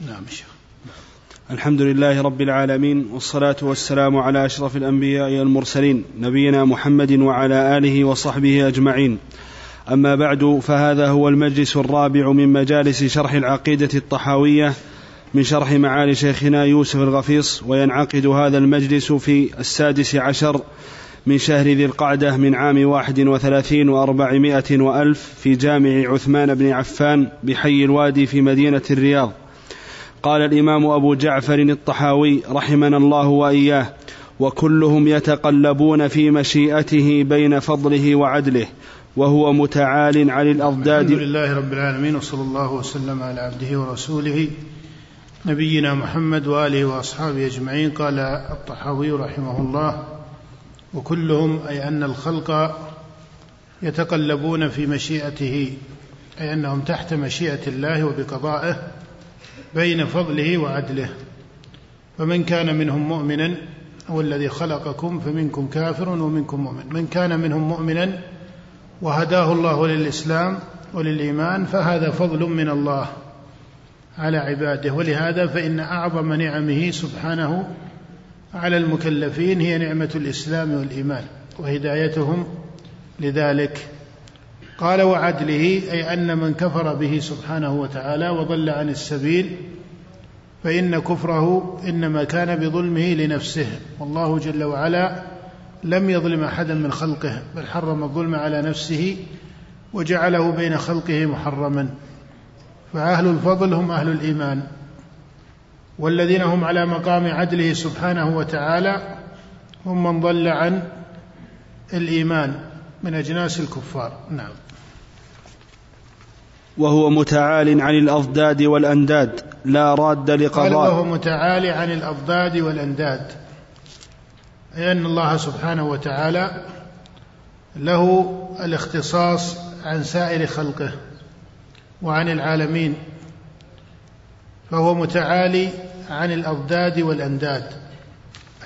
نعم شيخ. الحمد لله رب العالمين والصلاة والسلام على أشرف الأنبياء والمرسلين نبينا محمد وعلى آله وصحبه أجمعين. أما بعد فهذا هو المجلس الرابع من مجالس شرح العقيدة الطحاوية من شرح معالي شيخنا يوسف الغفيص وينعقد هذا المجلس في السادس عشر من شهر ذي القعدة من عام واحد وثلاثين وأربعمائة وألف في جامع عثمان بن عفان بحي الوادي في مدينة الرياض. قال الإمام أبو جعفر الطحاوي رحمنا الله وإياه وكلهم يتقلبون في مشيئته بين فضله وعدله وهو متعال عن الأضداد. الحمد لله رب العالمين وصلى الله وسلم على عبده ورسوله نبينا محمد وآله وأصحابه أجمعين قال الطحاوي رحمه الله وكلهم أي أن الخلق يتقلبون في مشيئته أي أنهم تحت مشيئة الله وبقضائه بين فضله وعدله. فمن كان منهم مؤمنا هو الذي خلقكم فمنكم كافر ومنكم مؤمن. من كان منهم مؤمنا وهداه الله للإسلام وللإيمان فهذا فضل من الله على عباده. ولهذا فإن أعظم نعمه سبحانه على المكلفين هي نعمة الإسلام والإيمان وهدايتهم لذلك. قال وعدله أي أن من كفر به سبحانه وتعالى وضل عن السبيل فإن كفره إنما كان بظلمه لنفسه. والله جل وعلا لم يظلم أحدا من خلقه بل حرم الظلم على نفسه وجعله بين خلقه محرما. فأهل الفضل هم أهل الإيمان والذين هم على مقام عدله سبحانه وتعالى هم من ضل عن الإيمان من أجناس الكفار. نعم. وهو متعال عن الأضداد والأنداد لا راد لقضاء. قال وهو متعالي عن الأضداد والأنداد. أي أن الله سبحانه وتعالى له الاختصاص عن سائر خلقه وعن العالمين. فهو متعالي عن الأضداد والأنداد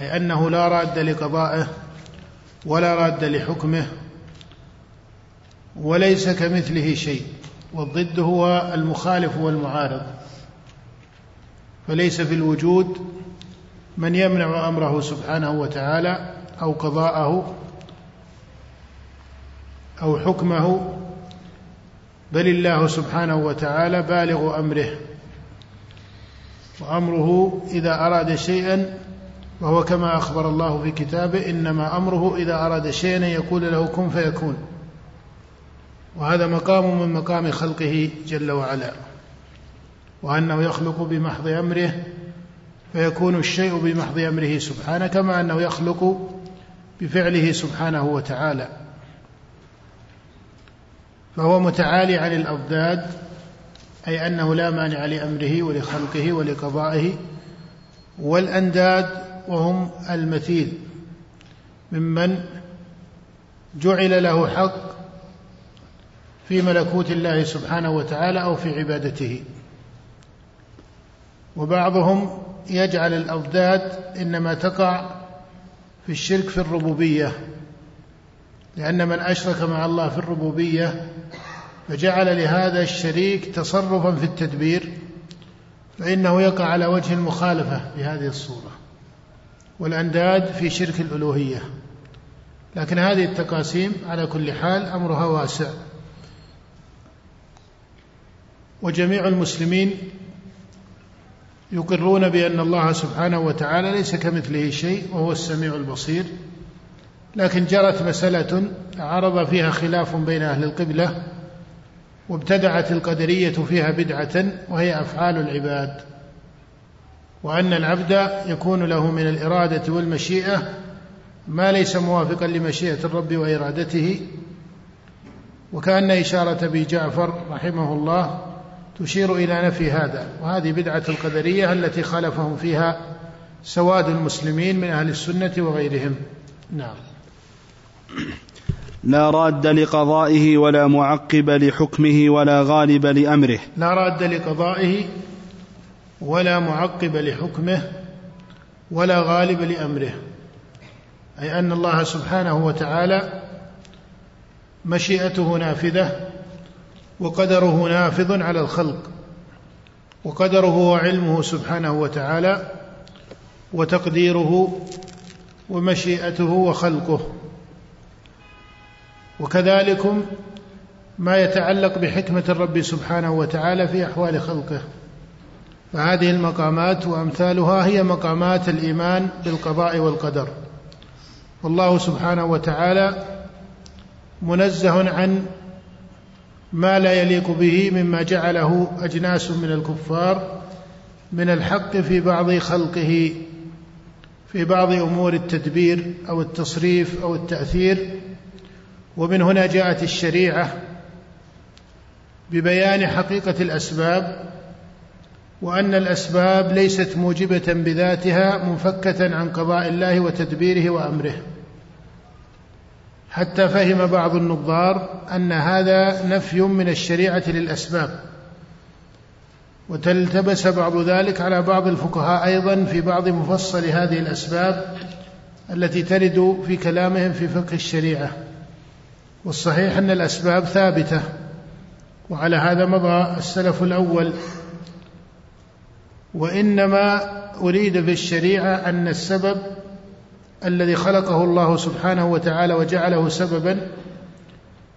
أي أنه لا راد لقضائه ولا راد لحكمه وليس كمثله شيء. والضد هو المخالف والمعارض. فليس في الوجود من يمنع أمره سبحانه وتعالى أو قضاءه أو حكمه بل الله سبحانه وتعالى بالغ أمره. وأمره إذا أراد شيئا وهو كما أخبر الله في كتابه إنما أمره إذا أراد شيئا يقول له كن فيكون. وهذا مقام من مقام خلقه جل وعلا. وأنه يخلق بمحض أمره فيكون الشيء بمحض أمره سبحانه كما أنه يخلق بفعله سبحانه وتعالى. فهو متعالي عن الأضداد أي أنه لا مانع لأمره ولخلقه ولقضائه والأنداد وهم المثيل. ممن جعل له حق في ملكوت الله سبحانه وتعالى أو في عبادته. وبعضهم يجعل الاضداد إنما تقع في الشرك في الربوبية لأن من أشرك مع الله في الربوبية فجعل لهذا الشريك تصرفا في التدبير فإنه يقع على وجه المخالفة بهذه الصورة والأنداد في شرك الألوهية. لكن هذه التقاسيم على كل حال أمرها واسع. وجميع المسلمين يقرون بأن الله سبحانه وتعالى ليس كمثله شيء وهو السميع البصير. لكن جرت مسألة عرض فيها خلاف بين أهل القبلة وابتدعت القدرية فيها بدعة وهي أفعال العباد وأن العبد يكون له من الإرادة والمشيئة ما ليس موافقا لمشيئة الرب وإرادته وكأن إشارة ابي جعفر رحمه الله تشير إلى نفي هذا وهذه بدعة القدرية التي خالفهم فيها سواد المسلمين من أهل السنة وغيرهم. نعم. لا راد لقضائه ولا معقب لحكمه ولا غالب لأمره. لا راد لقضائه ولا معقب لحكمه ولا غالب لأمره. أي أن الله سبحانه وتعالى مشيئته نافذة وقدره نافذ على الخلق وقدره وعلمه سبحانه وتعالى وتقديره ومشيئته وخلقه. وكذلكم ما يتعلق بحكمة الرب سبحانه وتعالى في أحوال خلقه. فهذه المقامات وأمثالها هي مقامات الإيمان بالقضاء والقدر. والله سبحانه وتعالى منزه عن ما لا يليق به مما جعله أجناس من الكفار من الحق في بعض خلقه في بعض أمور التدبير أو التصريف أو التأثير. ومن هنا جاءت الشريعة ببيان حقيقة الأسباب وأن الأسباب ليست موجبة بذاتها منفكة عن قضاء الله وتدبيره وأمره. حتى فهم بعض النظار أن هذا نفي من الشريعة للأسباب وتلتبس بعض ذلك على بعض الفقهاء أيضا في بعض مفصل هذه الأسباب التي ترد في كلامهم في فقه الشريعة. والصحيح أن الأسباب ثابتة وعلى هذا مضى السلف الأول. وإنما أريد في الشريعة أن السبب الذي خلقه الله سبحانه وتعالى وجعله سببا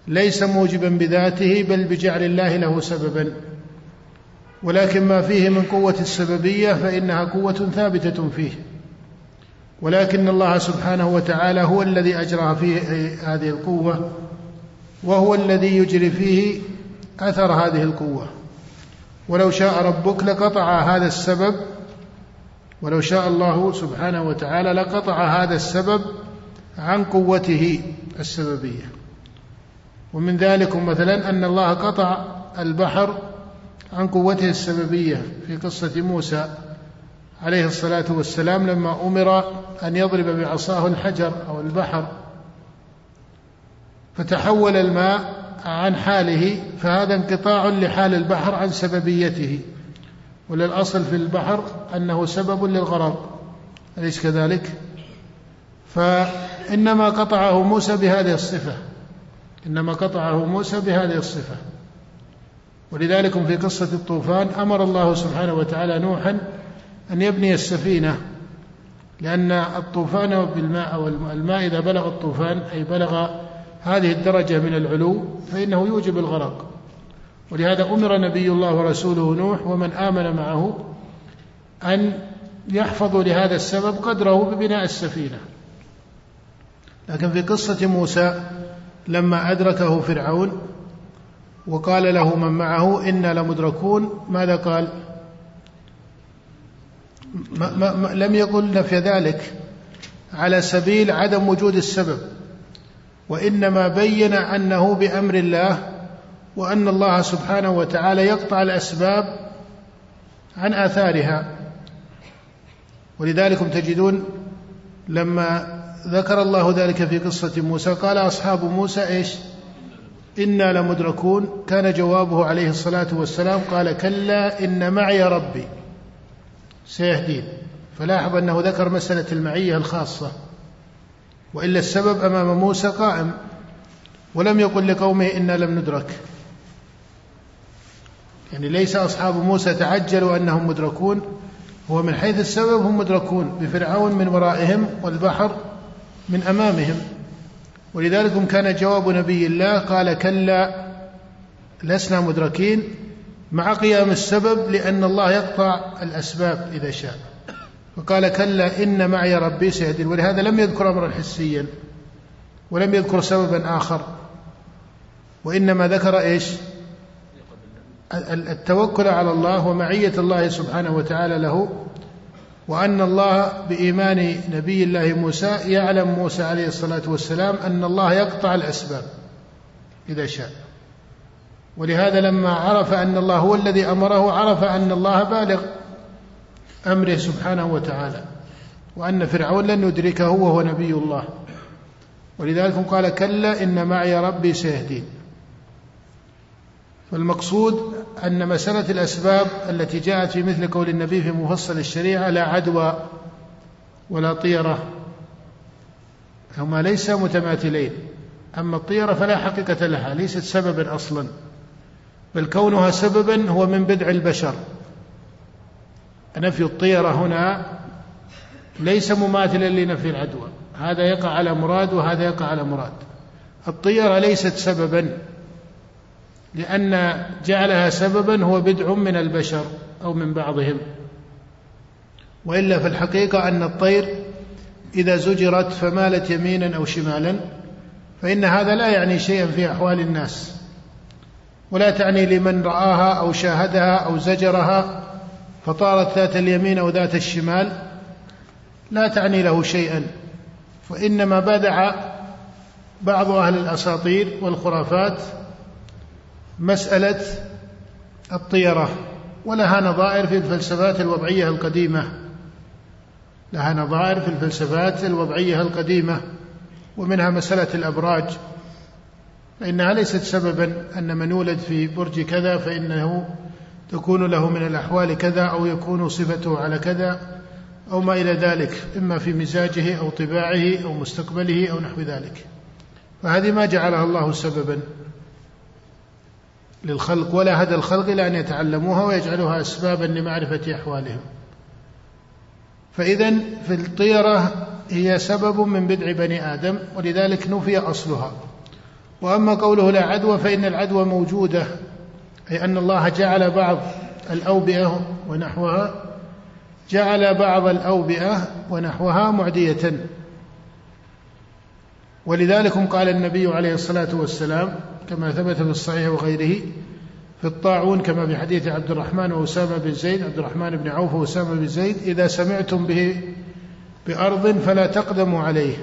ليس موجبا بذاته بل بجعل الله له سببا. ولكن ما فيه من قوة السببية فإنها قوة ثابتة فيه. ولكن الله سبحانه وتعالى هو الذي أجرى فيه هذه القوة وهو الذي يجري فيه أثر هذه القوة. ولو شاء ربك لقطع هذا السبب ولو شاء الله سبحانه وتعالى لقطع هذا السبب عن قوته السببية. ومن ذلك مثلا أن الله قطع البحر عن قوته السببية في قصة موسى عليه الصلاة والسلام لما أمر أن يضرب بعصاه الحجر أو البحر فتحول الماء عن حاله فهذا انقطاع لحال البحر عن سببيته. وللأصل في البحر أنه سبب للغرق أليس كذلك؟ فإنما قطعه موسى بهذه الصفة إنما قطعه موسى بهذه الصفة ولذلك في قصة الطوفان أمر الله سبحانه وتعالى نوحا أن يبني السفينة لأن الطوفان بالماء أو الماء إذا بلغ الطوفان أي بلغ هذه الدرجة من العلو فإنه يوجب الغرق ولهذا أمر نبي الله ورسوله نوح ومن آمن معه أن يحفظوا لهذا السبب قدره ببناء السفينة. لكن في قصة موسى لما أدركه فرعون وقال له من معه إنا لمدركون ماذا قال؟ ما ما لم يقل نفي ذلك على سبيل عدم وجود السبب وإنما بين أنه بأمر الله وأن الله سبحانه وتعالى يقطع الأسباب عن آثارها. ولذلك تجدون لما ذكر الله ذلك في قصة موسى قال أصحاب موسى إيش؟ إنا لمدركون. كان جوابه عليه الصلاة والسلام قال كلا إن معي ربي. سيهدين. فلاحظ أنه ذكر مسألة المعية الخاصة. وإلا السبب أمام موسى قائم. ولم يقل لقومه إنا لم ندرك. يعني ليس أصحاب موسى تعجلوا أنهم مدركون هو من حيث السبب هم مدركون بفرعون من ورائهم والبحر من أمامهم. ولذلك كان جواب نبي الله قال كلا لسنا مدركين مع قيام السبب لأن الله يقطع الأسباب إذا شاء. فقال كلا إن معي ربي سيهدين. ولهذا لم يذكر أمرا حسيا ولم يذكر سببا آخر. وإنما ذكر إيش؟ التوكل على الله ومعية الله سبحانه وتعالى له وأن الله بإيمان نبي الله موسى يعلم موسى عليه الصلاة والسلام أن الله يقطع الأسباب إذا شاء. ولهذا لما عرف أن الله هو الذي أمره عرف أن الله بالغ أمره سبحانه وتعالى وأن فرعون لن يدركه وهو نبي الله. ولذلك قال كلا إن معي ربي سيهدين. فالمقصود أن مسألة الأسباب التي جاءت في مثل قول النبي في مفصل الشريعة لا عدوى ولا طيرة هما ليس متماثلين. أما الطيرة فلا حقيقة لها ليست سببا أصلا بل كونها سببا هو من بدع البشر. نفي الطيرة هنا ليس مماثلا لنفي العدوى هذا يقع على مراد وهذا يقع على مراد. الطيرة ليست سببا. لأن جعلها سببا هو بدع من البشر أو من بعضهم. وإلا في الحقيقة أن الطير إذا زجرت فمالت يمينا أو شمالا فإن هذا لا يعني شيئا في أحوال الناس. ولا تعني لمن رآها أو شاهدها أو زجرها فطارت ذات اليمين أو ذات الشمال لا تعني له شيئا. وإنما بدع بعض أهل الأساطير والخرافات مسألة الطيرة ولها نظائر في الفلسفات الوضعية القديمة. لها نظائر في الفلسفات الوضعية القديمة ومنها مسألة الأبراج. فإنها ليست سببا أن من يولد في برج كذا فإنه تكون له من الأحوال كذا أو يكون صفته على كذا أو ما إلى ذلك إما في مزاجه أو طباعه أو مستقبله أو نحو ذلك. فهذه ما جعلها الله سببا. للخلق ولا هدى الخلق إلى أن يتعلموها ويجعلها أسبابا لمعرفة أحوالهم. فإذا في الطيرة هي سبب من بدع بني آدم ولذلك نفي أصلها. وأما قوله لا عدوى فإن العدوى موجودة أي أن الله جعل بعض الأوبئة ونحوها جعل بعض الأوبئة ونحوها معدية. ولذلك قال النبي عليه الصلاة والسلام كما ثبت في الصحيح وغيره في الطاعون كما في حديث عبد الرحمن وأسامة بن زيد عبد الرحمن بن عوف وأسامة بن زيد إذا سمعتم به بأرض فلا تقدموا عليه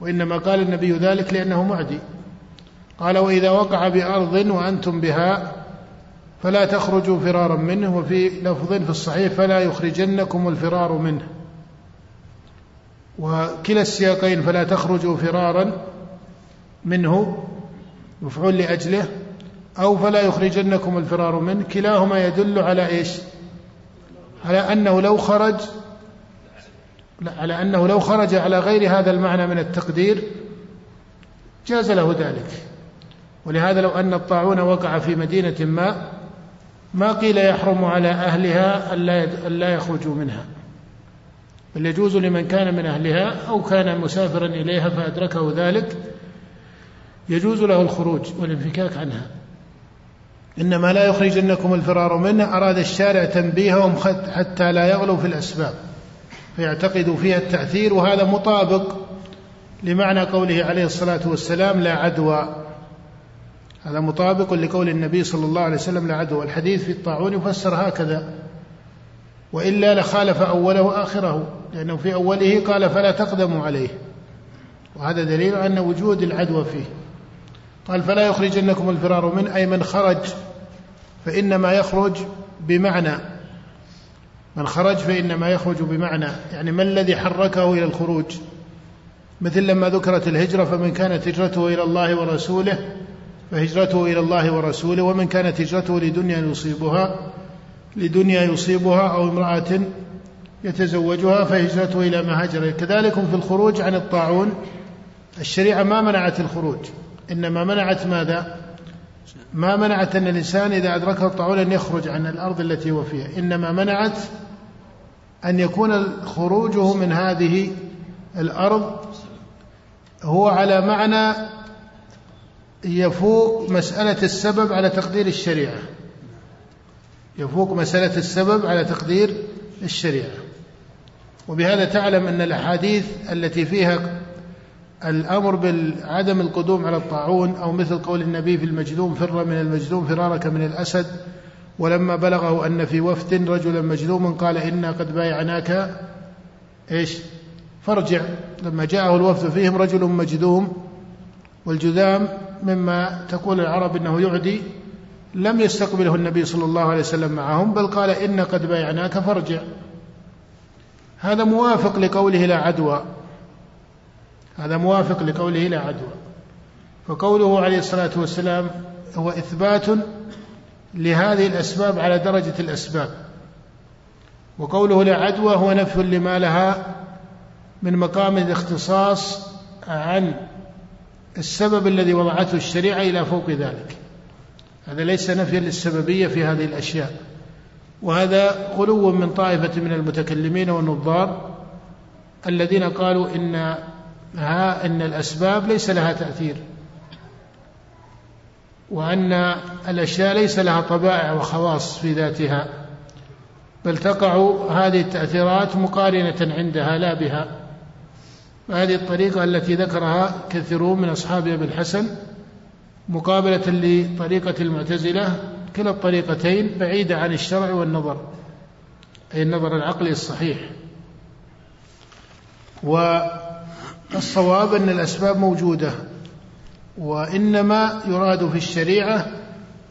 وإنما قال النبي ذلك لأنه معدي. قال وإذا وقع بأرض وأنتم بها فلا تخرجوا فرارا منه وفي لفظ في الصحيح فلا يخرجنكم الفرار منه. وكلا السياقين فلا تخرجوا فرارا منه مفعول لأجله أو فلا يخرجنكم الفرار منه. كلاهما يدل على إيش؟ على أنه لو خرج لا على أنه لو خرج على غير هذا المعنى من التقدير جاز له ذلك. ولهذا لو أن الطاعون وقع في مدينة ما ما قيل يحرم على أهلها ألا يخرجوا منها. بل يجوز لمن كان من أهلها أو كان مسافرا إليها فأدركه ذلك. يجوز له الخروج والانفكاك عنها. إنما لا يخرجنكم الفرار منه أراد الشارع تنبيههم حتى لا يغلوا في الأسباب فيعتقدوا فيها التأثير وهذا مطابق لمعنى قوله عليه الصلاة والسلام لا عدوى. هذا مطابق لقول النبي صلى الله عليه وسلم لا عدوى. الحديث في الطاعون يفسر هكذا وإلا لخالف أوله آخره لأنه في أوله قال فلا تقدموا عليه. وهذا دليل على أن وجود العدوى فيه. قال فلا يخرجنكم الفرار من أي من خرج فإنما يخرج بمعنى. من خرج فإنما يخرج بمعنى يعني ما الذي حركه إلى الخروج؟ مثل لما ذكرت الهجرة فمن كانت هجرته إلى الله ورسوله فهجرته إلى الله ورسوله ومن كانت هجرته لدنيا يصيبها لدنيا يصيبها أو امرأة يتزوجها فهجرته إلى ما هاجر كذلك في الخروج عن الطاعون الشريعة ما منعت الخروج. إنما منعت ماذا؟ ما منعت أن الإنسان إذا أدركه الطاعون أن يخرج عن الأرض التي هو فيها. إنما منعت أن يكون خروجه من هذه الأرض هو على معنى يفوق مسألة السبب على تقدير الشريعة. يفوق مسألة السبب على تقدير الشريعة. وبهذا تعلم أن الأحاديث التي فيها الأمر بعدم القدوم على الطاعون أو مثل قول النبي في المجذوم فر من المجذوم فرارك من الأسد. ولما بلغه أن في وفد رجلا مجذوما قال إنا قد بايعناك. إيش؟ فارجع. لما جاءه الوفد فيهم رجل مجذوم. والجذام مما تقول العرب إنه يعدي لم يستقبله النبي صلى الله عليه وسلم معهم بل قال إن قد بايعناك فارجع. هذا موافق لقوله لا عدوى. هذا موافق لقوله لا عدوى. فقوله عليه الصلاة والسلام هو إثبات لهذه الأسباب على درجة الأسباب. وقوله لا عدوى هو نفي لما لها من مقام الاختصاص عن السبب الذي وضعته الشريعة إلى فوق ذلك. هذا ليس نفيا للسببية في هذه الأشياء. وهذا غلو من طائفة من المتكلمين والنظار الذين قالوا إن ها إن الأسباب ليس لها تأثير وأن الأشياء ليس لها طبائع وخواص في ذاتها بل تقع هذه التأثيرات مقارنة عندها لا بها. وهذه الطريقة التي ذكرها كثيرون من أصحاب أبي الحسن مقابلة لطريقة المعتزلة كلا الطريقتين بعيدة عن الشرع والنظر أي النظر العقلي الصحيح. والصواب أن الأسباب موجودة وإنما يراد في الشريعة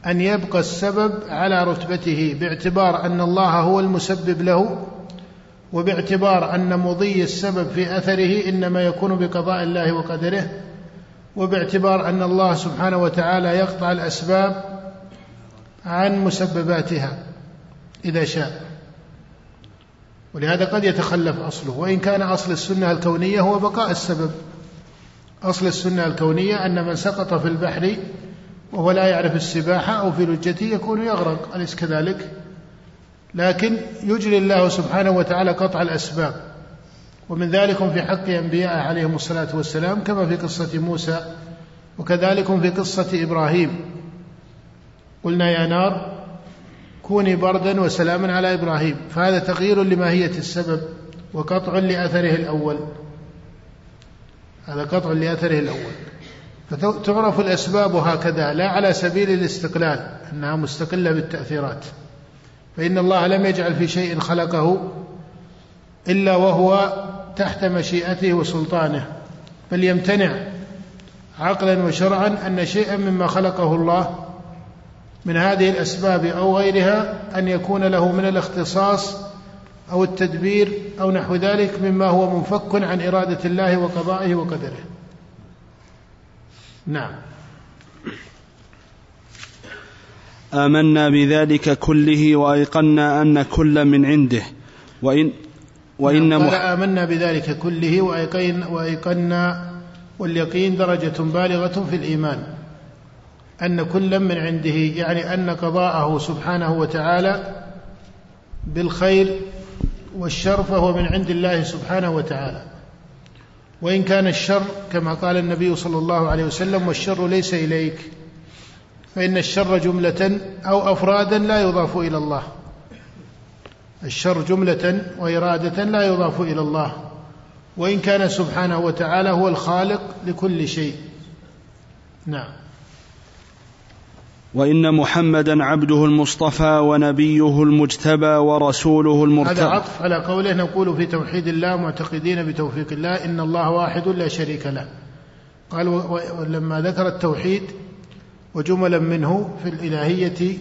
أن يبقى السبب على رتبته باعتبار أن الله هو المسبب له وباعتبار أن مضي السبب في أثره إنما يكون بقضاء الله وقدره وباعتبار أن الله سبحانه وتعالى يقطع الأسباب عن مسبباتها إذا شاء. ولهذا قد يتخلف أصله. وإن كان أصل السنة الكونية هو بقاء السبب. أصل السنة الكونية أن من سقط في البحر وهو لا يعرف السباحة أو في لجته يكون يغرق أليس كذلك؟ لكن يجري الله سبحانه وتعالى قطع الأسباب. ومن ذلك في حق أنبياء عليهم الصلاة والسلام كما في قصة موسى وكذلك في قصة إبراهيم. قلنا يا نار كوني بردا وسلاما على إبراهيم فهذا تغيير لماهية السبب وقطع لأثره الأول. هذا قطع لأثره الأول. فتعرف الأسباب هكذا لا على سبيل الاستقلال أنها مستقلة بالتأثيرات. فإن الله لم يجعل في شيء خلقه إلا وهو تحت مشيئته وسلطانه بل يمتنع عقلا وشرعا أن شيئا مما خلقه الله من هذه الأسباب أو غيرها أن يكون له من الاختصاص أو التدبير أو نحو ذلك مما هو منفك عن إرادة الله وقضائه وقدره. نعم. آمنا بذلك كله وأيقنا أن كل من عنده. وإن وإن نعم قال آمنا بذلك كله وأيقنا واليقين درجة بالغة في الإيمان. أن كلا من عنده يعني أن قضاءه سبحانه وتعالى بالخير والشر فهو من عند الله سبحانه وتعالى. وإن كان الشر كما قال النبي صلى الله عليه وسلم والشر ليس إليك فإن الشر جملة أو أفرادا لا يضاف إلى الله. الشر جملة وإرادة لا يضاف إلى الله. وإن كان سبحانه وتعالى هو الخالق لكل شيء. نعم. وإن محمدا عبده المصطفى ونبيه المجتبى ورسوله المرتضى. هذا عطف على قوله نقول في توحيد الله معتقدين بتوفيق الله إن الله واحد لا شريك له. قال ولما ذكر التوحيد وجملا منه في الإلهية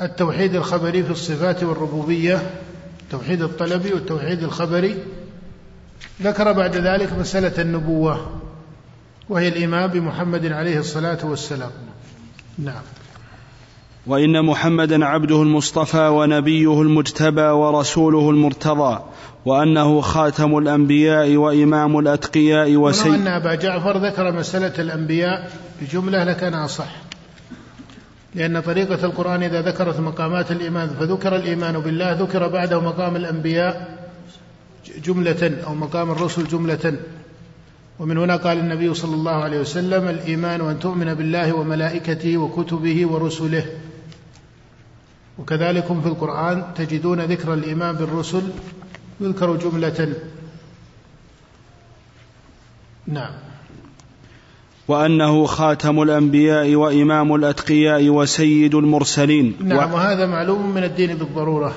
والتوحيد الخبري في الصفات والربوبية التوحيد الطلبي والتوحيد الخبري ذكر بعد ذلك مسألة النبوة. وهي الإيمان بمحمد عليه الصلاة والسلام. نعم. وإن محمدا عبده المصطفى ونبيه المجتبى ورسوله المرتضى وأنه خاتم الأنبياء وإمام الأتقياء وسيد أن أبا جعفر ذكر مسألة الأنبياء بجملة لكان أصح. لأن طريقة القرآن إذا ذكرت مقامات الإيمان فذكر الإيمان بالله ذكر بعده مقام الأنبياء جملة أو مقام الرسل جملة. ومن هنا قال النبي صلى الله عليه وسلم الإيمان أن تؤمن بالله وملائكته وكتبه ورسله. وكذلك في القرآن تجدون ذكر الإيمان بالرسل يذكر جملة. نعم. وأنه خاتم الأنبياء وإمام الأتقياء وسيد المرسلين. نعم وهذا معلوم من الدين بالضرورة.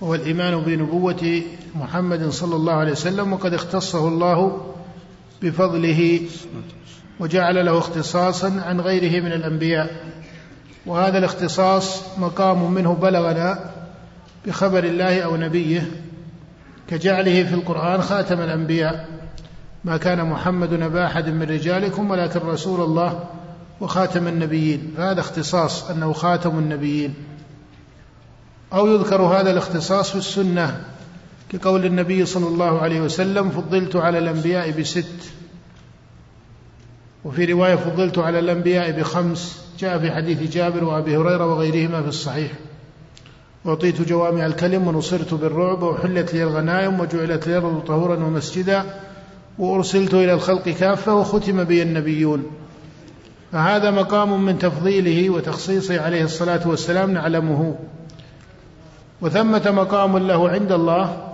وهو الإيمان بنبوة محمد صلى الله عليه وسلم وقد اختصه الله بفضله وجعل له اختصاصا عن غيره من الأنبياء. وهذا الاختصاص مقام منه بلغنا بخبر الله أو نبيه كجعله في القرآن خاتم الأنبياء. ما كان محمد نبا أحد من رجالكم ولكن رسول الله وخاتم النبيين. فهذا اختصاص أنه خاتم النبيين. أو يذكر هذا الاختصاص في السنة. كقول النبي صلى الله عليه وسلم فضلت على الأنبياء بست. وفي رواية فضلت على الأنبياء بخمس. جاء في حديث جابر وأبي هريرة وغيرهما في الصحيح. أعطيت جوامع الكلم ونصرت بالرعب وحلت لي الغنائم وجعلت لي الأرض طهورا ومسجدا وأرسلت إلى الخلق كافة وختم بي النبيون. فهذا مقام من تفضيله وتخصيصه عليه الصلاة والسلام نعلمه. وثمة مقام له عند الله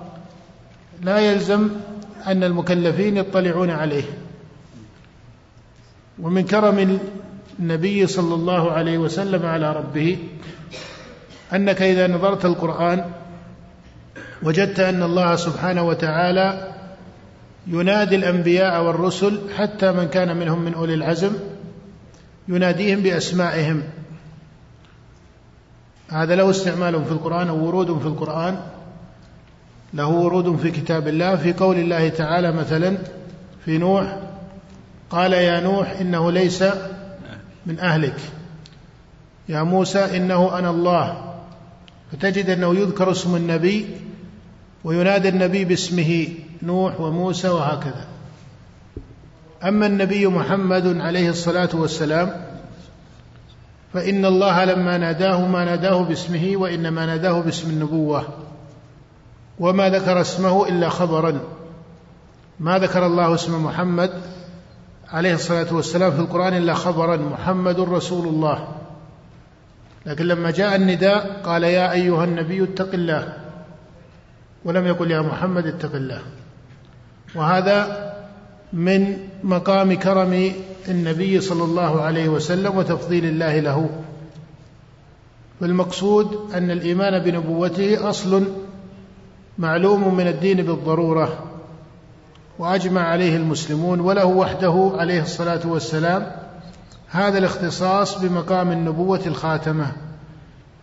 لا يلزم أن المكلفين يطلعون عليه. ومن كرم النبي صلى الله عليه وسلم على ربه أنك إذا نظرت القرآن وجدت أن الله سبحانه وتعالى ينادي الأنبياء والرسل حتى من كان منهم من أولي العزم يناديهم بأسمائهم. هذا له استعمال في القرآن أو ورود في القرآن. له ورود في كتاب الله في قول الله تعالى مثلا في نوح قال يا نوح إنه ليس من أهلك. يا موسى إنه أنا الله. فتجد أنه يذكر اسم النبي وينادى النبي باسمه نوح وموسى وهكذا. أما النبي محمد عليه الصلاة والسلام فإن الله لما ناداه ما ناداه باسمه وإنما ناداه باسم النبوة. وما ذكر اسمه إلا خبرا. ما ذكر الله اسم محمد عليه الصلاة والسلام في القرآن إلا خبرا محمد رسول الله. لكن لما جاء النداء قال يا أيها النبي اتق الله ولم يقل يا محمد اتق الله. وهذا من مقام كرم النبي صلى الله عليه وسلم وتفضيل الله له. والمقصود أن الإيمان بنبوته أصل معلوم من الدين بالضرورة وأجمع عليه المسلمون وله وحده عليه الصلاة والسلام. هذا الاختصاص بمقام النبوة الخاتمة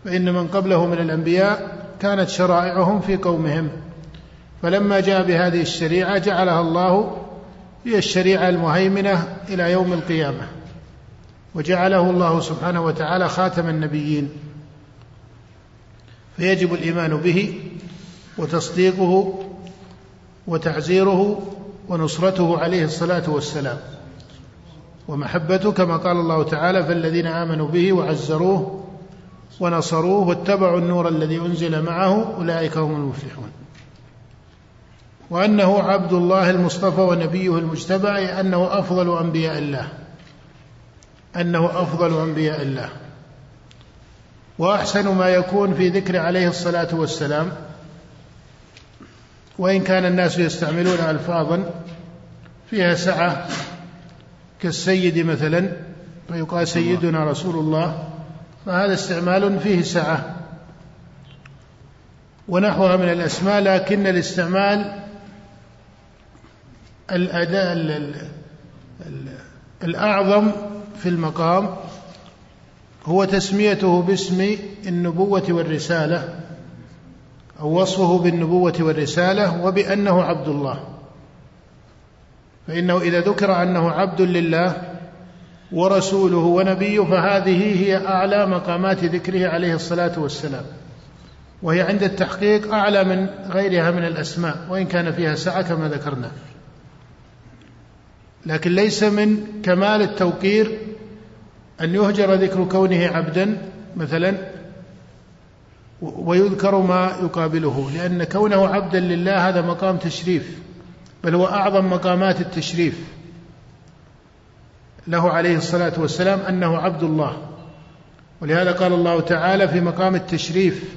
فإن من قبله من الأنبياء كانت شرائعهم في قومهم. فلما جاء بهذه الشريعة جعلها الله هي الشريعة المهيمنة إلى يوم القيامة وجعله الله سبحانه وتعالى خاتم النبيين. فيجب الإيمان به وتصديقه وتعزيره ونصرته عليه الصلاة والسلام. ومحبته كما قال الله تعالى فالذين آمنوا به وعزروه ونصروه واتبعوا النور الذي أنزل معه أولئك هم المفلحون. وأنه عبد الله المصطفى ونبيه المجتبى أي أنه أفضل أنبياء الله. أنه أفضل أنبياء الله. وأحسن ما يكون في ذكر عليه الصلاة والسلام وإن كان الناس يستعملون ألفاظا فيها سعة كالسيد مثلا فيقال سيدنا رسول الله فهذا استعمال فيه سعة ونحوها من الأسماء لكن الاستعمال الأداء الأعظم في المقام هو تسميته باسم النبوة والرسالة. أو وصفه بالنبوة والرسالة وبأنه عبد الله. فإنه إذا ذكر أنه عبد لله ورسوله ونبيه فهذه هي أعلى مقامات ذكره عليه الصلاة والسلام. وهي عند التحقيق أعلى من غيرها من الأسماء وإن كان فيها سعة كما ذكرنا. لكن ليس من كمال التوقير أن يهجر ذكر كونه عبدا مثلا ويذكر ما يقابله لأن كونه عبدا لله هذا مقام تشريف بل هو أعظم مقامات التشريف. له عليه الصلاة والسلام أنه عبد الله. ولهذا قال الله تعالى في مقام التشريف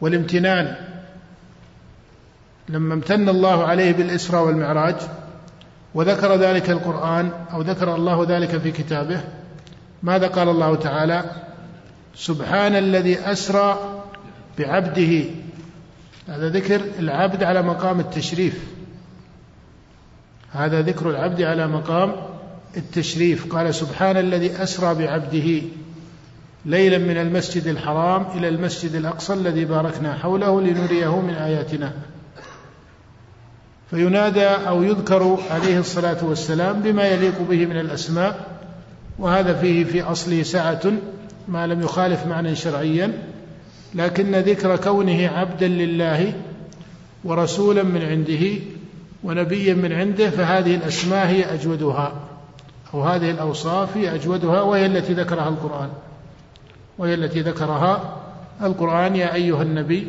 والامتنان لما امتن الله عليه بالإسراء والمعراج وذكر ذلك القرآن أو ذكر الله ذلك في كتابه ماذا قال الله تعالى؟ سبحان الذي أسرى بعبده. هذا ذكر العبد على مقام التشريف. هذا ذكر العبد على مقام التشريف. قال سبحان الذي أسرى بعبده ليلا من المسجد الحرام إلى المسجد الأقصى الذي باركنا حوله لنريه من آياتنا. فينادى أو يذكر عليه الصلاة والسلام بما يليق به من الأسماء وهذا فيه في أصله سعة ما لم يخالف معنى شرعيا. لكن ذكر كونه عبدا لله ورسولا من عنده ونبيا من عنده فهذه الأسماء هي أجودها أو هذه الأوصاف هي أجودها وهي التي ذكرها القرآن. وهي التي ذكرها القرآن يا أيها النبي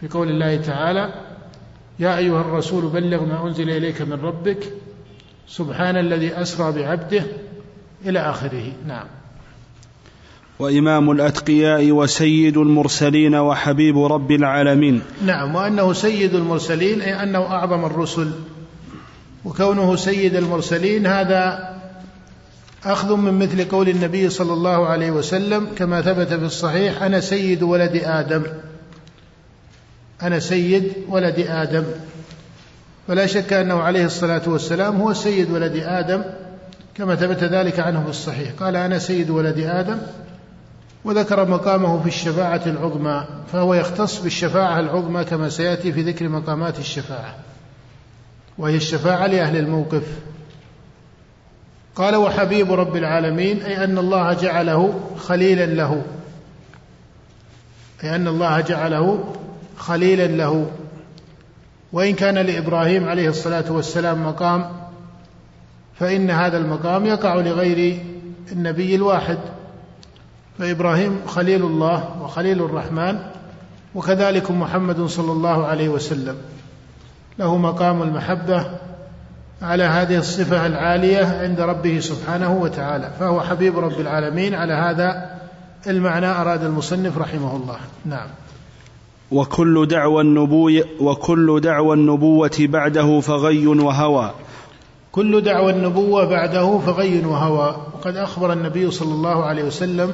في قول الله تعالى يا أيها الرسول بلغ ما أنزل إليك من ربك سبحان الذي أسرى بعبده إلى آخره. نعم. وإمام الأتقياء وسيد المرسلين وحبيب رب العالمين. نعم وأنه سيد المرسلين أي أنه أعظم الرسل. وكونه سيد المرسلين هذا أخذ من مثل قول النبي صلى الله عليه وسلم كما ثبت في الصحيح أنا سيد ولد آدم. أنا سيد ولد آدم. فلا شك أنه عليه الصلاة والسلام هو سيد ولد آدم كما ثبت ذلك عنه في الصحيح. قال أنا سيد ولد آدم. وذكر مقامه في الشفاعة العظمى فهو يختص بالشفاعة العظمى كما سيأتي في ذكر مقامات الشفاعة وهي الشفاعة لأهل الموقف. قال وحبيب رب العالمين أي أن الله جعله خليلا له أي أن الله جعله خليلا له. وإن كان لإبراهيم عليه الصلاة والسلام مقام فإن هذا المقام يقع لغير النبي الواحد. فإبراهيم خليل الله وخليل الرحمن وكذلك محمد صلى الله عليه وسلم. له مقام المحبة على هذه الصفة العالية عند ربه سبحانه وتعالى فهو حبيب رب العالمين. على هذا المعنى أراد المصنف رحمه الله. نعم. وكل دعوى النبوة وكل دعوى النبوة بعده فغي وهوى. كل دعوى النبوة بعده فغي وهوى. وقد أخبر النبي صلى الله عليه وسلم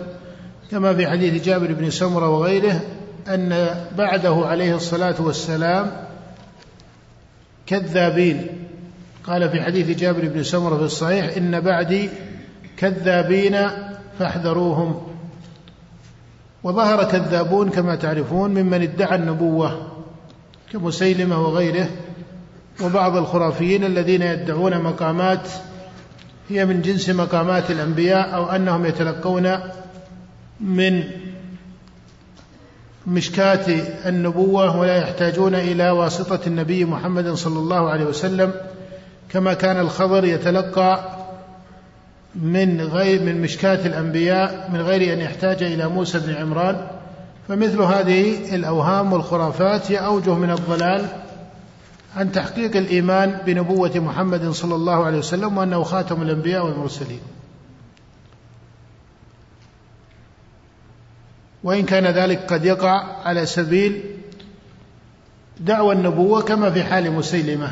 كما في حديث جابر بن سمرة وغيره أن بعده عليه الصلاة والسلام كذابين. قال في حديث جابر بن سمرة في الصحيح إن بعدي كذابين فاحذروهم. وظهر كذابون كما تعرفون ممن ادعى النبوة كمسيلمة وغيره وبعض الخرافيين الذين يدعون مقامات هي من جنس مقامات الأنبياء أو أنهم يتلقون من مشكاة النبوة ولا يحتاجون إلى واسطة النبي محمد صلى الله عليه وسلم كما كان الخضر يتلقى من غير من مشكاة الأنبياء من غير أن يحتاج إلى موسى بن عمران. فمثل هذه الأوهام والخرافات هي أوجه من الضلال عن تحقيق الإيمان بنبوة محمد صلى الله عليه وسلم وأنه خاتم الأنبياء والمرسلين. وإن كان ذلك قد يقع على سبيل دعوى النبوة كما في حال مسيلمة.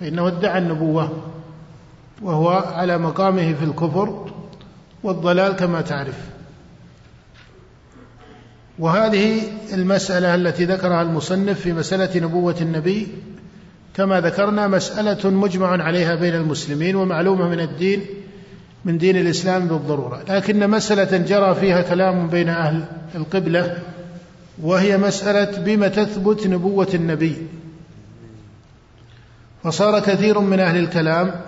فإنه ادعى النبوة وهو على مقامه في الكفر والضلال كما تعرف. وهذه المسألة التي ذكرها المصنف في مسألة نبوة النبي كما ذكرنا مسألة مجمع عليها بين المسلمين ومعلومة من الدين من دين الإسلام بالضرورة. لكن مسألة جرى فيها كلام بين أهل القبلة وهي مسألة بما تثبت نبوة النبي. فصار كثير من أهل الكلام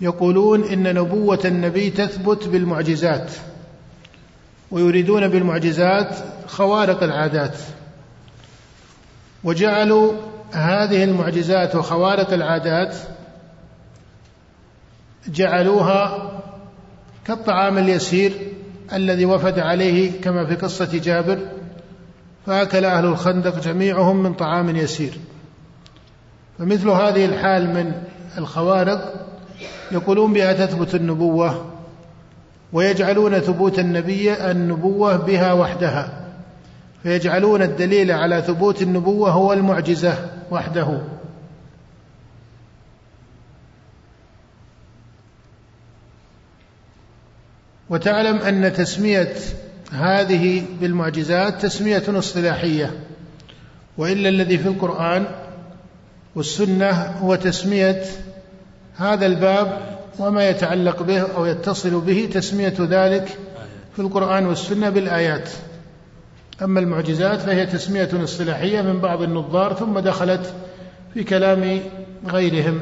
يقولون إن نبوة النبي تثبت بالمعجزات ويريدون بالمعجزات خوارق العادات. وجعلوا هذه المعجزات وخوارق العادات جعلوها كالطعام اليسير الذي وفد عليه كما في قصة جابر فأكل أهل الخندق جميعهم من طعام يسير. فمثل هذه الحال من الخوارق يقولون بها تثبت النبوة ويجعلون ثبوت النبي النبوة بها وحدها فيجعلون الدليل على ثبوت النبوة هو المعجزة وحده. وتعلم أن تسمية هذه بالمعجزات تسمية اصطلاحية وإلا الذي في القرآن والسنة هو تسمية هذا الباب وما يتعلق به أو يتصل به تسمية ذلك في القرآن والسنة بالآيات. أما المعجزات فهي تسمية اصطلاحية من بعض النظار ثم دخلت في كلام غيرهم.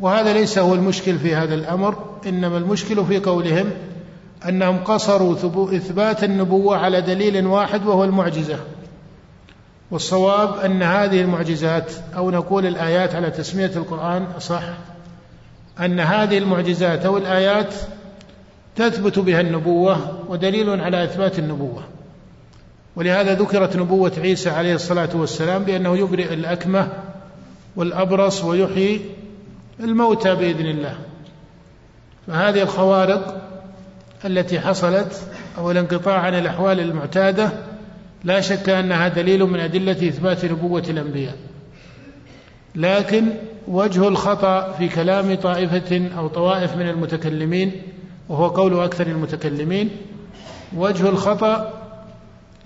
وهذا ليس هو المشكل في هذا الأمر إنما المشكل في قولهم أنهم قصروا إثبات النبوة على دليل واحد وهو المعجزة. والصواب أن هذه المعجزات أو نقول الآيات على تسمية القرآن أصح أن هذه المعجزات أو الآيات تثبت بها النبوة ودليل على إثبات النبوة. ولهذا ذكرت نبوة عيسى عليه الصلاة والسلام بأنه يبرئ الأكمة والأبرص ويحيي الموتى بإذن الله. فهذه الخوارق التي حصلت أو الانقطاع عن الأحوال المعتادة لا شك أنها دليل من أدلة إثبات نبوة الأنبياء. لكن وجه الخطأ في كلام طائفة أو طوائف من المتكلمين وهو قول أكثر المتكلمين وجه الخطأ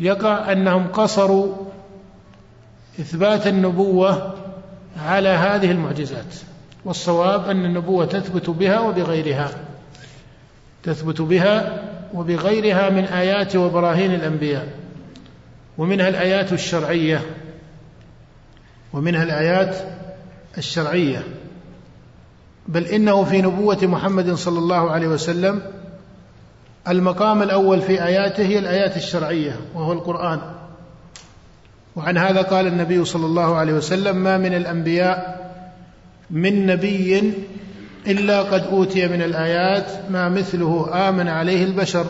يقع أنهم قصروا إثبات النبوة على هذه المعجزات. والصواب أن النبوة تثبت بها وبغيرها تثبت بها وبغيرها من آيات وبراهين الأنبياء ومنها الآيات الشرعية ومنها الآيات الشرعية. بل إنه في نبوة محمد صلى الله عليه وسلم المقام الأول في آياته هي الآيات الشرعية وهو القرآن. وعن هذا قال النبي صلى الله عليه وسلم ما من الأنبياء من نبي إلا قد أوتي من الآيات ما مثله آمن عليه البشر.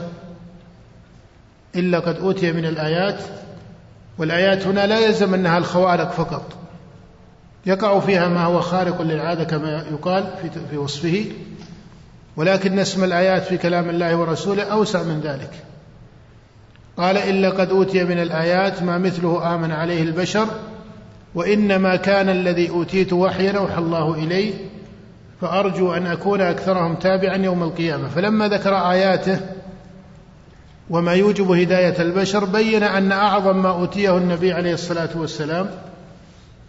إلا قد أوتي من الآيات والآيات هنا لا يلزم أنها الخوارق فقط. يقع فيها ما هو خارق للعادة كما يقال في وصفه. ولكن اسم الآيات في كلام الله ورسوله أوسع من ذلك. قال إلا قد أوتي من الآيات ما مثله آمن عليه البشر وإنما كان الذي أوتيت وحيا أوحى الله إليه فأرجو أن أكون أكثرهم تابعا يوم القيامة. فلما ذكر آياته وما يوجب هداية البشر بين أن أعظم ما أوتيه النبي عليه الصلاة والسلام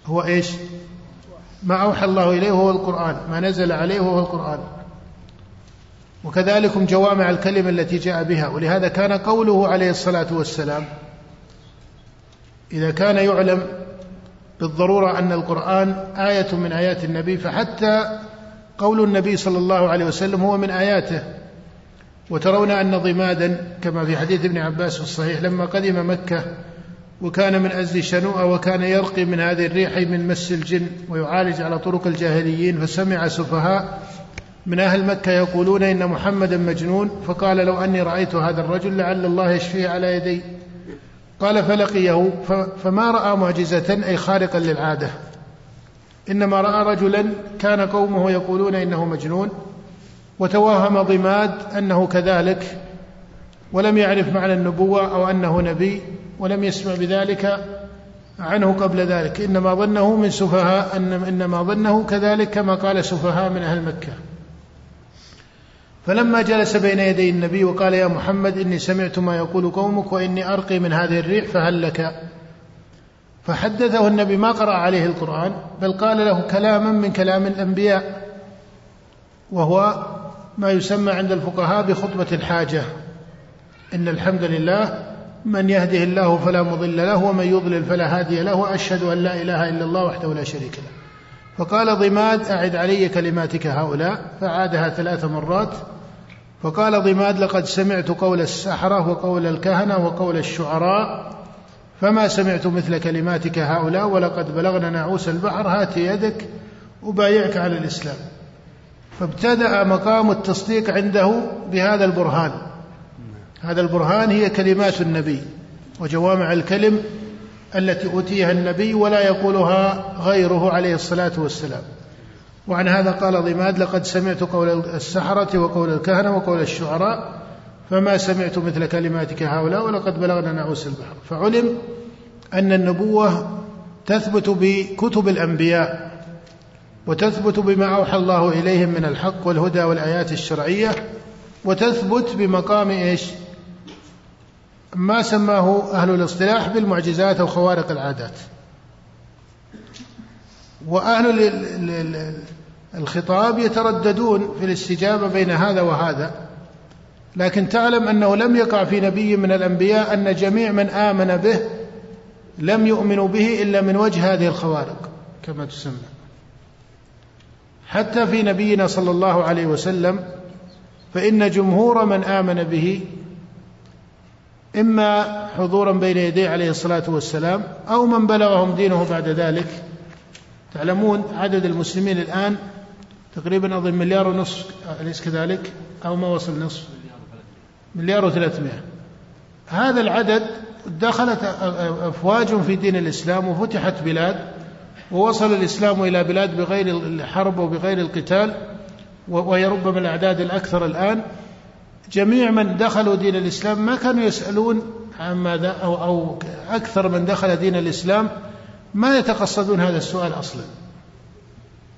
هو إيش؟ ما أوحى الله إليه وهو القرآن ما نزل عليه وهو القرآن. وكذلك جوامع الكلمة التي جاء بها. ولهذا كان قوله عليه الصلاة والسلام إذا كان يعلم بالضرورة أن القرآن آية من آيات النبي فحتى قول النبي صلى الله عليه وسلم هو من آياته. وترون أن ضمادا كما في حديث ابن عباس في الصحيح لما قدم مكة وكان من أزل شنوءة وكان يرقي من هذه الريح من مس الجن ويعالج على طرق الجاهليين فسمع سفهاء من أهل مكة يقولون إن محمدا مجنون فقال لو أني رأيت هذا الرجل لعل الله يشفيه على يدي. قال فلقيه فما رأى معجزة أي خارقا للعادة. إنما رأى رجلا كان قومه يقولون إنه مجنون وتوهم ضماد أنه كذلك ولم يعرف معنى النبوة أو أنه نبي ولم يسمع بذلك عنه قبل ذلك. إنما ظنه من سفهاء إنما ظنه كذلك كما قال سفهاء من أهل مكة. فلما جلس بين يدي النبي وقال يا محمد إني سمعت ما يقول قومك وإني أرقي من هذه الريح فهل لك؟ فحدثه النبي ما قرأ عليه القرآن بل قال له كلاما من كلام الأنبياء وهو ما يسمى عند الفقهاء بخطبة الحاجة. إن الحمد لله من يهده الله فلا مضل له ومن يضلل فلا هادي له وأشهد أن لا إله إلا الله وحده لا شريك له. فقال ضماد أعد علي كلماتك هؤلاء فعادها ثلاث مرات فقال ضماد لقد سمعت قول السحرة وقول الكهنة وقول الشعراء فما سمعت مثل كلماتك هؤلاء ولقد بلغنا نعوس البحر هات يدك أبايعك على الإسلام. فابتدأ مقام التصديق عنده بهذا البرهان. هذا البرهان هي كلمات النبي وجوامع الكلم التي أوتيها النبي ولا يقولها غيره عليه الصلاة والسلام. وعن هذا قال ضماد لقد سمعت قول السحرة وقول الكهنة وقول الشعراء فما سمعت مثل كلماتك هؤلاء ولقد بلغنا نعوس البحر. فعلم أن النبوة تثبت بكتب الأنبياء وتثبت بما أوحى الله إليهم من الحق والهدى والآيات الشرعية وتثبت بمقام إيش؟ ما سماه أهل الاصطلاح بالمعجزات أو خوارق العادات. وأهل الخطاب يترددون في الاستجابة بين هذا وهذا لكن تعلم أنه لم يقع في نبي من الأنبياء أن جميع من آمن به لم يؤمنوا به إلا من وجه هذه الخوارق كما تسمى. حتى في نبينا صلى الله عليه وسلم فإن جمهور من آمن به إما حضورا بين يديه عليه الصلاة والسلام أو من بلغهم دينه بعد ذلك تعلمون عدد المسلمين الآن تقريبا أظن مليار ونصف أليس كذلك؟ أو ما وصل نصف؟ مليار وثلاثمائة. هذا العدد دخلت أفواج في دين الإسلام وفتحت بلاد ووصل الإسلام إلى بلاد بغير الحرب وبغير القتال وهي ربما الأعداد الأكثر الآن. جميع من دخلوا دين الإسلام ما كانوا يسألون عن ماذا أو, أو أكثر من دخل دين الإسلام ما يتقصدون هذا السؤال أصلا.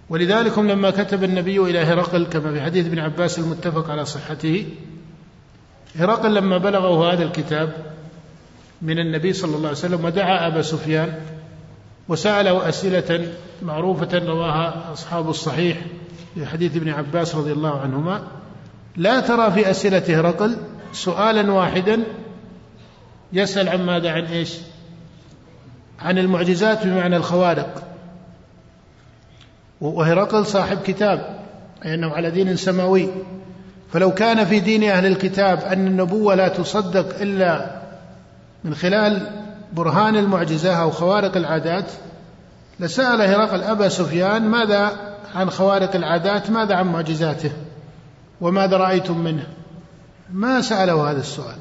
ولذلك لما كتب النبي إلى هرقل كما في حديث ابن عباس المتفق على صحته هرقل لما بلغه هذا الكتاب من النبي صلى الله عليه وسلم ودعا أبا سفيان وسأله أسئلة معروفة رواها أصحاب الصحيح في حديث ابن عباس رضي الله عنهما. لا ترى في أسئلة هرقل سؤالا واحدا يسأل عن ماذا؟ عن إيش؟ عن المعجزات بمعنى الخوارق. وهرقل صاحب كتاب أي أنه على دين سماوي. فلو كان في دين أهل الكتاب أن النبوة لا تصدق إلا من خلال برهان المعجزة أو خوارق العادات لسأل هرقل أبا سفيان ماذا عن خوارق العادات ماذا عن معجزاته وماذا رأيتم منه؟ ما سأله هذا السؤال.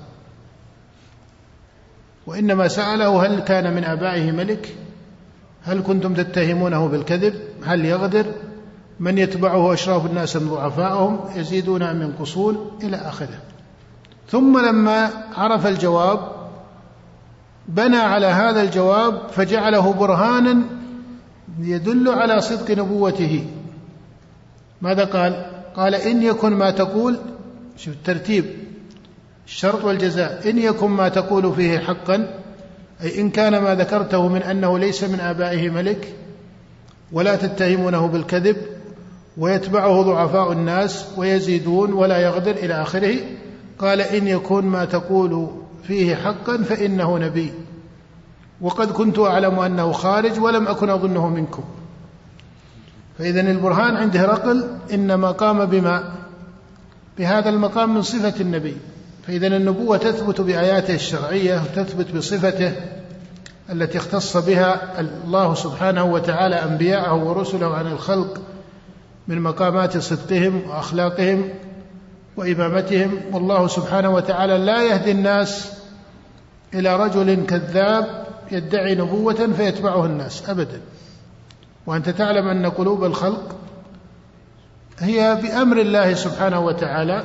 وإنما سأله هل كان من آبائه ملك؟ هل كنتم تتهمونه بالكذب؟ هل يغدر؟ من يتبعه أشراف الناس من ضعفائهم يزيدون أم ينقصون إلى آخره. ثم لما عرف الجواب بنى على هذا الجواب فجعله برهانا يدل على صدق نبوته. ماذا قال؟ قال إن يكن ما تقول شوف الترتيب الشرط والجزاء إن يكن ما تقول فيه حقا أي إن كان ما ذكرته من أنه ليس من آبائه ملك ولا تتهمونه بالكذب ويتبعه ضعفاء الناس ويزيدون ولا يغدر إلى آخره. قال إن يكون ما تقول فيه حقا فإنه نبي. وقد كنت أعلم أنه خارج ولم أكن أظنه منكم. فإذا البرهان عند هرقل إنما قام بما بهذا المقام من صفة النبي. فإذا النبوة تثبت بآياته الشرعية وتثبت بصفته. التي اختص بها الله سبحانه وتعالى أنبياءه ورسله عن الخلق من مقامات صدقهم وأخلاقهم وإمامتهم. والله سبحانه وتعالى لا يهدي الناس إلى رجل كذاب يدعي نبوة فيتبعه الناس أبدا. وأنت تعلم أن قلوب الخلق هي بأمر الله سبحانه وتعالى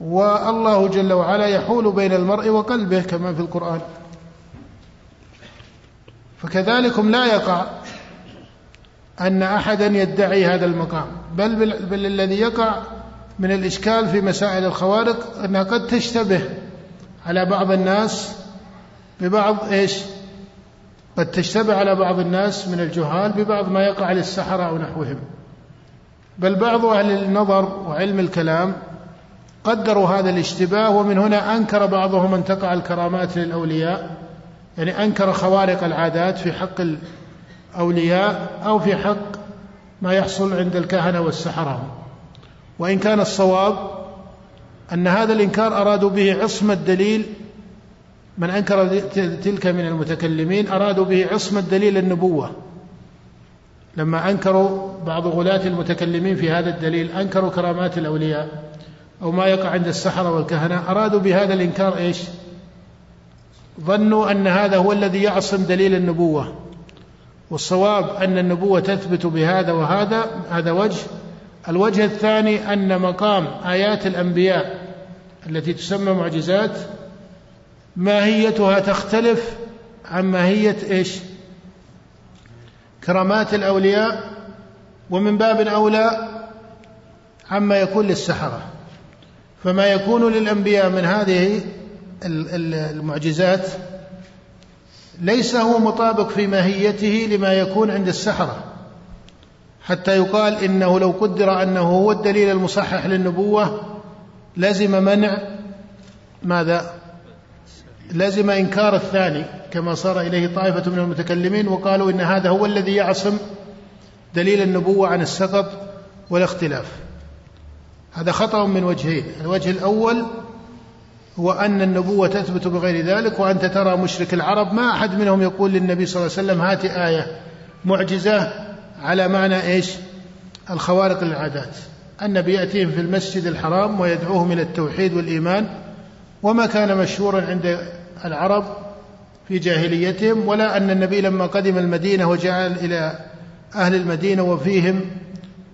والله جل وعلا يحول بين المرء وقلبه كما في القرآن. فكذلكم لا يقع أن أحدا يدعي هذا المقام. بل, بل, الذي يقع من الإشكال في مسائل الخوارق أنها قد تشتبه على بعض الناس ببعض إيش؟ قد تشتبه على بعض الناس من الجهال ببعض ما يقع للسحرة أو نحوهم. بل بعض أهل النظر وعلم الكلام قدروا هذا الاشتباه ومن هنا أنكر بعضهم أن تقع الكرامات للأولياء. يعني أنكر خوارق العادات في حق الأولياء أو في حق ما يحصل عند الكهنة والسحرة. وإن كان الصواب أن هذا الإنكار أرادوا به عصمة دليل من أنكر تلك من المتكلمين أرادوا به عصمة دليل النبوة. لما أنكروا بعض غلاة المتكلمين في هذا الدليل أنكروا كرامات الأولياء أو ما يقع عند السحرة والكهنة أرادوا بهذا الإنكار إيش؟ ظنوا أن هذا هو الذي يعصم دليل النبوة. والصواب أن النبوة تثبت بهذا وهذا هذا وجه. الوجه الثاني أن مقام آيات الأنبياء التي تسمى معجزات ماهيتها تختلف عن ماهية إيش؟ كرامات الأولياء ومن باب أولى عما يكون للسحرة. فما يكون للأنبياء من هذه المعجزات ليس هو مطابق في ماهيته لما يكون عند السحرة حتى يقال إنه لو قدر أنه هو الدليل المصحح للنبوة لزم منع ماذا؟ لزم إنكار الثاني كما صار إليه طائفة من المتكلمين وقالوا إن هذا هو الذي يعصم دليل النبوة عن السقط والاختلاف. هذا خطأ من وجهين الوجه الأول هو أن النبوة تثبت بغير ذلك وأنت ترى مشرك العرب ما أحد منهم يقول للنبي صلى الله عليه وسلم هات آية معجزة على معنى إيش؟ الخوارق للعادات. النبي يأتيهم في المسجد الحرام ويدعوهم إلى التوحيد والإيمان وما كان مشهورا عند العرب في جاهليتهم ولا أن النبي لما قدم المدينة وجعل إلى أهل المدينة وفيهم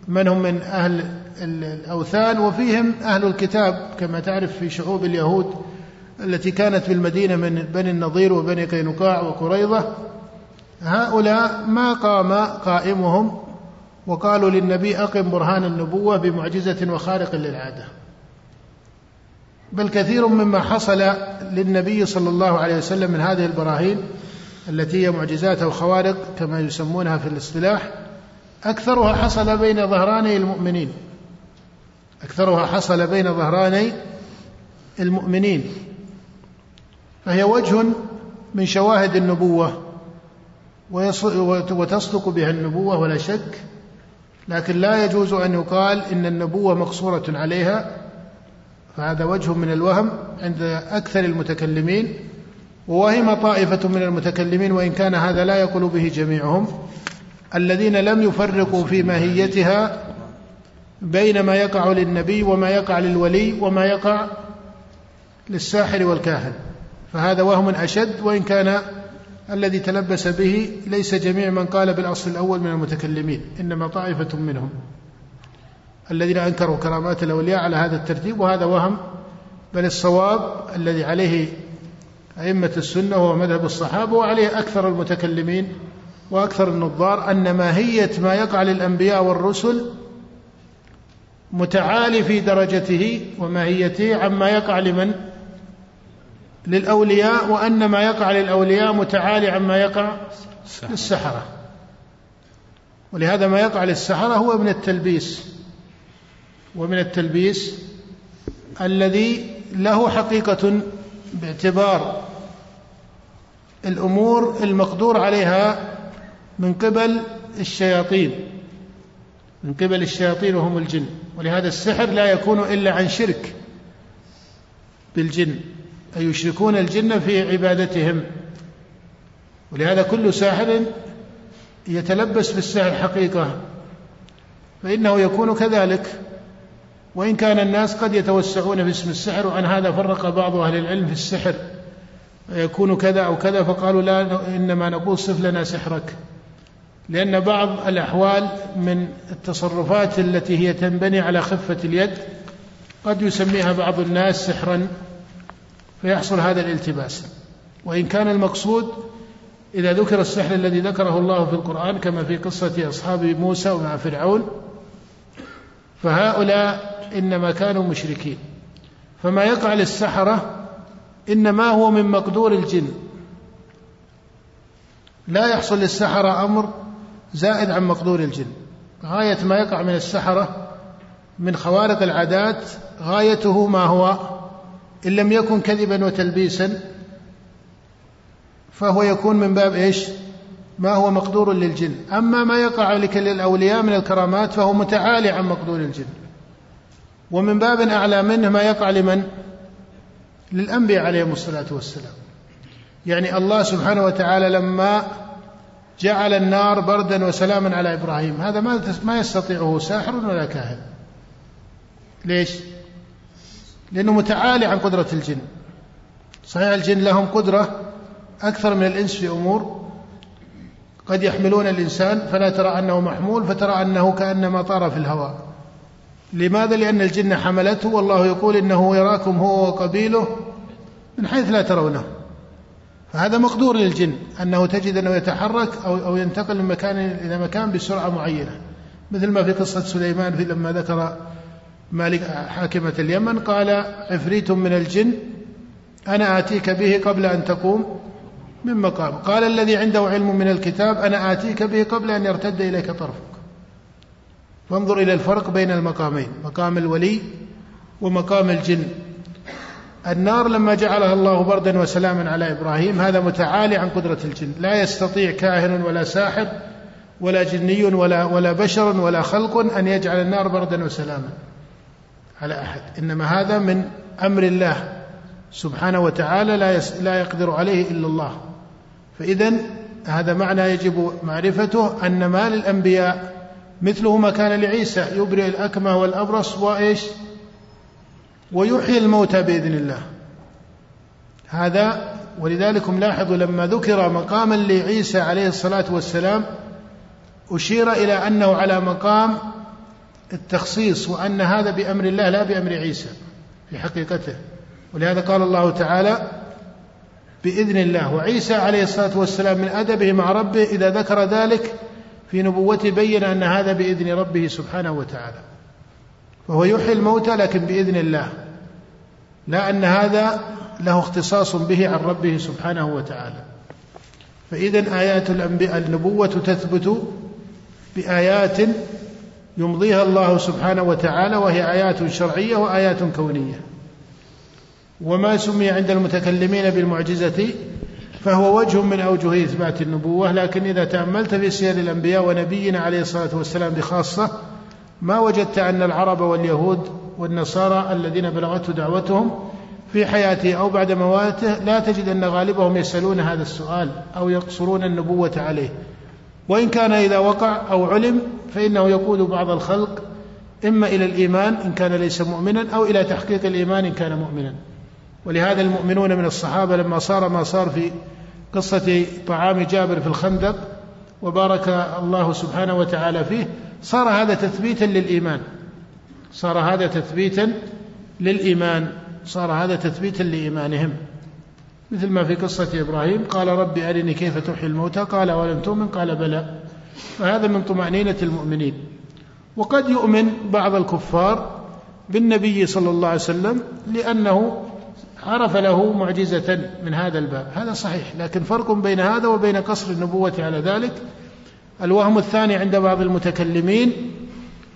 من هم من أهل الأوثان وفيهم أهل الكتاب كما تعرف في شعوب اليهود التي كانت بالمدينة من بني النضير وبني قينقاع وقريظة. هؤلاء ما قام قائمهم وقالوا للنبي أقم برهان النبوة بمعجزة وخارق للعادة. بل كثير مما حصل للنبي صلى الله عليه وسلم من هذه البراهين التي هي معجزات أو خوارق كما يسمونها في الاصطلاح. أكثرها حصل بين ظهراني المؤمنين. أكثرها حصل بين ظهراني المؤمنين فهي وجه من شواهد النبوة وتصدق بها النبوة ولا شك لكن لا يجوز أن يقال إن النبوة مقصورة عليها فهذا وجه من الوهم عند أكثر المتكلمين ووهم طائفة من المتكلمين وإن كان هذا لا يقول به جميعهم الذين لم يفرقوا في ماهيتها بين ما يقع للنبي وما يقع للولي وما يقع للساحر والكاهن. فهذا وهم أشد وإن كان الذي تلبس به ليس جميع من قال بالأصل الأول من المتكلمين إنما طائفة منهم الذين أنكروا كرامات الأولياء على هذا الترتيب. وهذا وهم بل الصواب الذي عليه أئمة السنة وهو مذهب الصحابة وعليه أكثر المتكلمين وأكثر النظار أن ماهية ما يقع للأنبياء والرسل متعالي في درجته وماهيته عما يقع لمن؟ للأولياء وأن ما يقع للأولياء متعالي عما يقع للسحرة. ولهذا ما يقع للسحرة هو من التلبيس. ومن التلبيس الذي له حقيقة باعتبار الأمور المقدور عليها من قبل الشياطين. من قبل الشياطين وهم الجن. ولهذا السحر لا يكون إلا عن شرك بالجن. أي يشركون الجن في عبادتهم؟ ولهذا كل ساحر يتلبس بالسحر حقيقة. فإنه يكون كذلك. وإن كان الناس قد يتوسعون في اسم السحر وعن هذا فرق بعض أهل العلم في السحر. يكون كذا أو كذا فقالوا لا إنما نقول صف لنا سحرك. لأن بعض الأحوال من التصرفات التي هي تنبني على خفة اليد قد يسميها بعض الناس سحرا فيحصل هذا الالتباس. وإن كان المقصود إذا ذكر السحر الذي ذكره الله في القرآن كما في قصة أصحاب موسى ومع فرعون فهؤلاء إنما كانوا مشركين. فما يقع للسحرة إنما هو من مقدور الجن. لا يحصل للسحرة أمر زائد عن مقدور الجن. غاية ما يقع من السحرة من خوارق العادات غايته ما هو إن لم يكن كذبا وتلبيسا فهو يكون من باب إيش؟ ما هو مقدور للجن. أما ما يقع للأولياء من الكرامات فهو متعالي عن مقدور الجن. ومن باب أعلى منه ما يقع لمن؟ للأنبياء عليهم الصلاة والسلام. يعني الله سبحانه وتعالى لما جعل النار بردا وسلاما على إبراهيم. هذا ما ما يستطيعه ساحر ولا كاهن. ليش؟ لأنه متعالي عن قدرة الجن. صحيح الجن لهم قدرة أكثر من الإنس في أمور قد يحملون الإنسان فلا ترى أنه محمول فترى أنه كأنما طار في الهواء. لماذا؟ لأن الجن حملته والله يقول إنه يراكم هو وقبيله من حيث لا ترونه. فهذا مقدور للجن أنه تجد أنه يتحرك أو أو ينتقل من مكان إلى مكان بسرعة معينة. مثل ما في قصة سليمان في لما ذكر مالك حاكمة اليمن قال عفريت من الجن أنا آتيك به قبل أن تقوم من مقام. قال الذي عنده علم من الكتاب أنا آتيك به قبل أن يرتد إليك طرفك. فانظر إلى الفرق بين المقامين مقام الولي ومقام الجن. النار لما جعلها الله بردا وسلاما على إبراهيم هذا متعالي عن قدرة الجن. لا يستطيع كاهن ولا ساحر ولا جني ولا ولا بشر ولا خلق أن يجعل النار بردا وسلاما على أحد. إنما هذا من أمر الله سبحانه وتعالى لا لا يقدر عليه إلا الله. فاذا هذا معنى يجب معرفته أن ما للأنبياء مثله ما كان لعيسى يبرئ الأكمه والأبرص وإيش؟ ويحيي الموتى بإذن الله. هذا ولذلك لاحظوا لما ذكر مقاما لعيسى عليه الصلاة والسلام أشير إلى أنه على مقام التخصيص وأن هذا بأمر الله لا بأمر عيسى في حقيقته. ولهذا قال الله تعالى بإذن الله وعيسى عليه الصلاة والسلام من أدبه مع ربه إذا ذكر ذلك في نبوته بين أن هذا بإذن ربه سبحانه وتعالى. فهو يحيي الموتى لكن بإذن الله. لا أن هذا له اختصاص به عن ربه سبحانه وتعالى. فإذا آيات الأنبياء النبوة تثبت بآيات يمضيها الله سبحانه وتعالى وهي آيات شرعية وآيات كونية. وما سمي عند المتكلمين بالمعجزة فهو وجه من أوجه إثبات النبوة لكن إذا تأملت في سير الأنبياء ونبينا عليه الصلاة والسلام بخاصة ما وجدت أن العرب واليهود والنصارى الذين بلغته دعوتهم في حياته أو بعد مواته لا تجد أن غالبهم يسألون هذا السؤال أو يقصرون النبوة عليه. وإن كان إذا وقع أو علم فإنه يقود بعض الخلق إما إلى الإيمان إن كان ليس مؤمنا أو إلى تحقيق الإيمان إن كان مؤمنا. ولهذا المؤمنون من الصحابة لما صار ما صار في قصة طعام جابر في الخندق وبارك الله سبحانه وتعالى فيه صار هذا تثبيتا للإيمان. صار هذا تثبيتا للإيمان. صار هذا تثبيتا لإيمانهم. مثل ما في قصة إبراهيم قال رب أرني كيف تحيي الموتى؟ قال ولم تؤمن؟ قال بلى. فهذا من طمأنينة المؤمنين. وقد يؤمن بعض الكفار بالنبي صلى الله عليه وسلم لأنه عرف له معجزة من هذا الباب. هذا صحيح لكن فرق بين هذا وبين قصر النبوة على ذلك الوهم الثاني عند بعض المتكلمين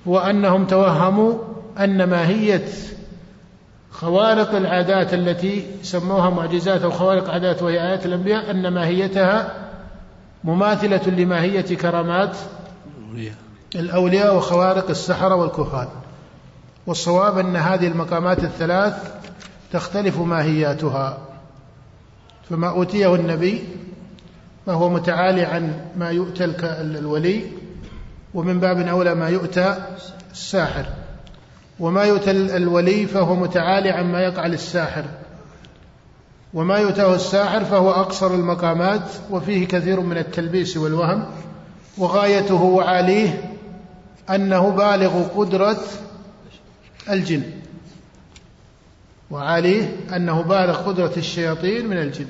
هو أنهم توهموا أن ماهية خوارق العادات التي سموها معجزات أو خوارق عادات وهي آيات الأنبياء أن ماهيتها مماثلة لماهية كرامات الأولياء. وخوارق السحرة والكهان. والصواب أن هذه المقامات الثلاث تختلف ماهياتها. فما أوتيه النبي فهو متعالي عن ما يؤتى الولي ومن باب أولى ما يؤتى الساحر. وما يؤتى الولي فهو متعالي عن ما يقع للساحر. وما يؤتاه الساحر فهو أقصر المقامات وفيه كثير من التلبيس والوهم. وغايته وعاليه أنه بالغ قدرة الجن. وعليه أنه بالغ قدرة الشياطين من الجن.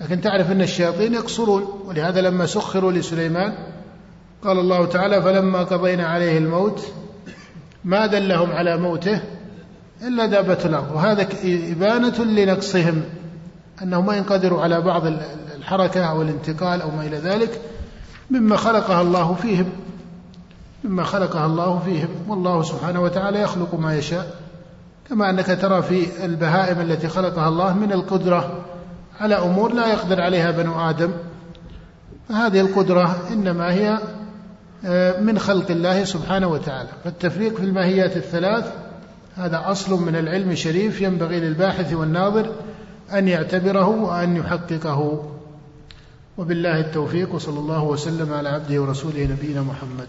لكن تعرف أن الشياطين يقصرون ولهذا لما سخروا لسليمان قال الله تعالى فلما قضينا عليه الموت ما دلهم على موته إلا دابة الأرض. وهذا إبانة لنقصهم أنهم ما ينقدروا على بعض الحركة أو الانتقال أو ما إلى ذلك مما خلقها الله فيهم مما خلقها الله فيهم. والله سبحانه وتعالى يخلق ما يشاء كما أنك ترى في البهائم التي خلقها الله من القدرة. على أمور لا يقدر عليها بنو آدم. فهذه القدرة إنما هي آه، من خلق الله سبحانه وتعالى. فالتفريق في الماهيات الثلاث هذا أصل من العلم الشريف ينبغي للباحث والناظر أن يعتبره وأن يحققه. وبالله التوفيق وصلى الله وسلم على عبده ورسوله نبينا محمد.